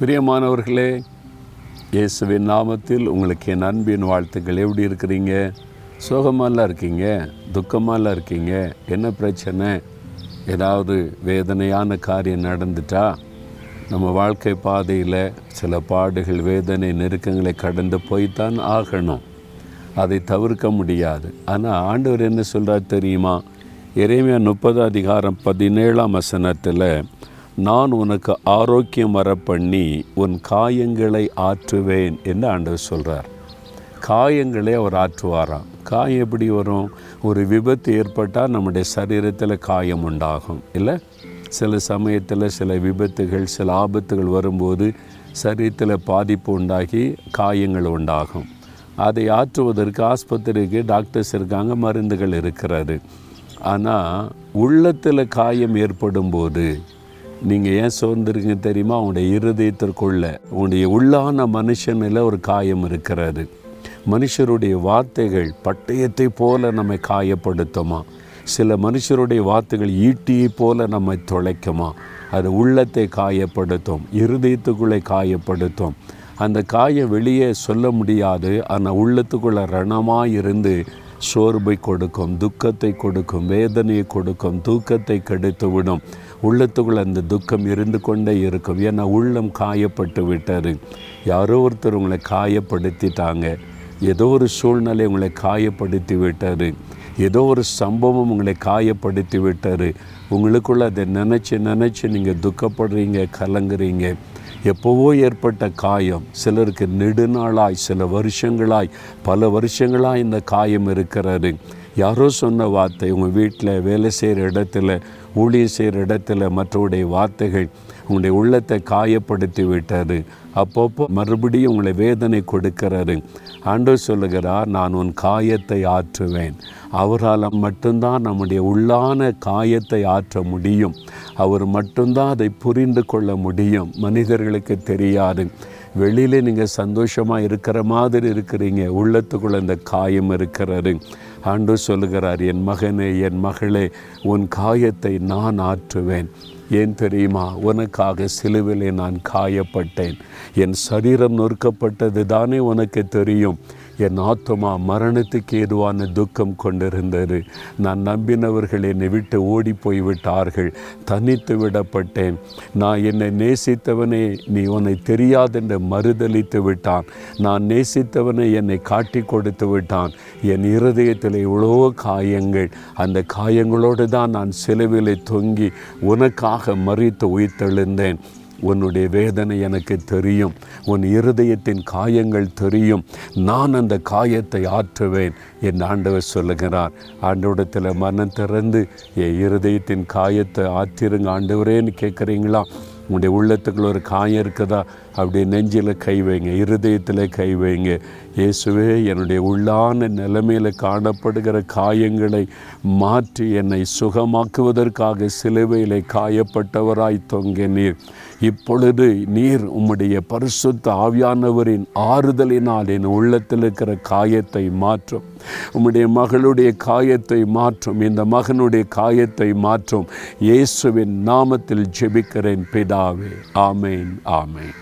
பிரியமானவர்களே இயேசுவின் நாமத்தில் உங்களுக்கு என் அன்பின் வாழ்த்துக்கள். எப்படி இருக்கிறீங்க? சோகமாலாம் இருக்கீங்க? துக்கமாலாம் இருக்கீங்க? என்ன பிரச்சனை? ஏதாவது வேதனையான காரியம் நடந்துட்டா நம்ம வாழ்க்கை பாதையில் சில பாடுகள் வேதனை நெருக்கங்களை கடந்து போய்த்தான் ஆகணும். அதை தவிர்க்க முடியாது. ஆனால் ஆண்டவர் என்ன சொல்கிறார் தெரியுமா? இறைமையா முப்பது அதிகாரம் பதினேழாம் வசனத்தில் நான் உனக்கு ஆரோக்கியம் வர பண்ணி உன் காயங்களை ஆற்றுவேன் என்று ஆண்டவர் சொல்கிறார் காயங்களை அவர் ஆற்றுவாராம். காயம் எப்படி வரும்? ஒரு விபத்து ஏற்பட்டால் நம்முடைய சரீரத்தில் காயம் உண்டாகும் இல்லை? சில சமயத்தில் சில விபத்துகள் சில ஆபத்துகள் வரும்போது சரீரத்தில் பாதிப்பு உண்டாகி காயங்கள் உண்டாகும். அதை ஆற்றுவதற்கு ஆஸ்பத்திரிக்கு டாக்டர்ஸ் இருக்காங்க மருந்துகள் இருக்கிறது. ஆனால் உள்ளத்தில் காயம் ஏற்படும் போது நீங்கள் ஏன் சோர்ந்துருங்க தெரியுமா? உங்களுடைய இருதயத்திற்குள்ள உங்களுடைய உள்ளான மனுஷனில் ஒரு காயம் இருக்கிறது. மனுஷருடைய வார்த்தைகள் பட்டயத்தை போல நம்மை காயப்படுத்துமா? சில மனுஷருடைய வார்த்தைகள் ஈட்டியை போல நம்மை தொலைக்குமா? அது உள்ளத்தை காயப்படுத்தும் இருதயத்துக்குள்ளே காயப்படுத்தும். அந்த காயம் வெளியே சொல்ல முடியாது. ஆனால் உள்ளத்துக்குள்ளே ரணமாக இருந்து சோர்வை கொடுக்கும் துக்கத்தை கொடுக்கும் வேதனையை கொடுக்கும் தூக்கத்தை கெடுத்து விடும். உள்ளத்துக்குள்ள அந்த துக்கம் இருந்து கொண்டே இருக்கும். ஏன்னா உள்ளம் காயப்பட்டு விட்டது. யாரோ ஒருத்தர் உங்களை காயப்படுத்திட்டாங்க. ஏதோ ஒரு சூழ்நிலை உங்களை காயப்படுத்தி விட்டார் ஏதோ ஒரு சம்பவம் உங்களை காயப்படுத்தி விட்டார் உங்களுக்குள்ள அதை நினச்சி நினச்சி நீங்கள் துக்கப்படுறீங்க கலங்குறீங்க. எப்போவோ ஏற்பட்ட காயம் சிலருக்கு நெடுநாளாய் சில வருஷங்களாய் பல வருஷங்களாய் இந்த காயம் இருக்கிறது. யாரோ சொன்ன வார்த்தை உங்கள் வீட்டில் வேலை செய்கிற இடத்துல ஊழியம் செய்கிற இடத்துல மற்றவருடைய வார்த்தைகள் உங்களுடைய உள்ளத்தை காயப்படுத்தி விட்டார் அப்பப்போ மறுபடியும் உங்களை வேதனை கொடுக்கிறாரு ஆண்டவர் சொல்லுகிறார் நான் உன் காயத்தை ஆற்றுவேன். அவரால் மட்டும்தான் நம்முடைய உள்ளான காயத்தை ஆற்ற முடியும். அவர் மட்டும்தான் அதை புரிந்து கொள்ள முடியும். மனிதர்களுக்கு தெரியாது. வெளியிலே நீங்கள் சந்தோஷமாக இருக்கிற மாதிரி இருக்கிறீங்க. உள்ளத்துக்குள்ள இந்த காயம் இருக்கிறாரு ஆண்டு சொல்லுகிறார் என் மகனே என் மகளே உன் காயத்தை நான் ஆற்றுவேன். ஏன் தெரியுமா? உனக்காக சிலுவிலே நான் காயப்பட்டேன். என் சரீரம் நொறுக்கப்பட்டது தானே உனக்கு தெரியும். என் ஆத்மா மரணத்துக்கு ஏதுவான துக்கம் கொண்டிருந்தது. நான் நம்பினவர்கள் என்னை விட்டு ஓடி போய் விட்டார்கள். தனித்து விடப்பட்டேன். நான் என்னை நேசித்தவனே நீ உன்னை தெரியாதென்று மறுதளித்து விட்டான். நான் நேசித்தவனை என்னை காட்டி கொடுத்து விட்டான். என் இருதயத்தில் இவ்வளோ காயங்கள். அந்த காயங்களோடு தான் நான் சிலுவிலை தொங்கி உனக்காக மறித்து உயிர்த்தெழுந்தேன். உன்னுடைய வேதனை எனக்கு தெரியும். உன் இருதயத்தின் காயங்கள் தெரியும். நான் அந்த காயத்தை ஆற்றுவேன் என் ஆண்டவர் சொல்லுகிறார். ஆண்டவடத்தில் மனம் திறந்து என் இருதயத்தின் காயத்தை ஆற்றிருங்க ஆண்டவரேன்னு கேட்குறீங்களா? உங்களுடைய உள்ளத்துக்குள்ள ஒரு காயம் இருக்குதா? அப்படியே நெஞ்சில் கை வைங்க இருதயத்தில் கை வைங்க. இயேசுவே என்னுடைய உள்ளான நிலைமையில் காணப்படுகிற காயங்களை மாற்றி என்னை சுகமாக்குவதற்காக சிலுவையில் காயப்பட்டவராய் தொங்க நீர். இப்பொழுது நீர் உம்முடைய பரிசுத்த ஆவியானவரின் ஆறுதலினால் என் உள்ளத்தில் இருக்கிற காயத்தை மாற்றும். உம்முடைய மகளுடைய காயத்தை மாற்றும். இந்த மகனுடைய காயத்தை மாற்றும். இயேசுவின் நாமத்தில் ஜெபிக்கிறேன் பிதாவே. ஆமேன் ஆமேன்.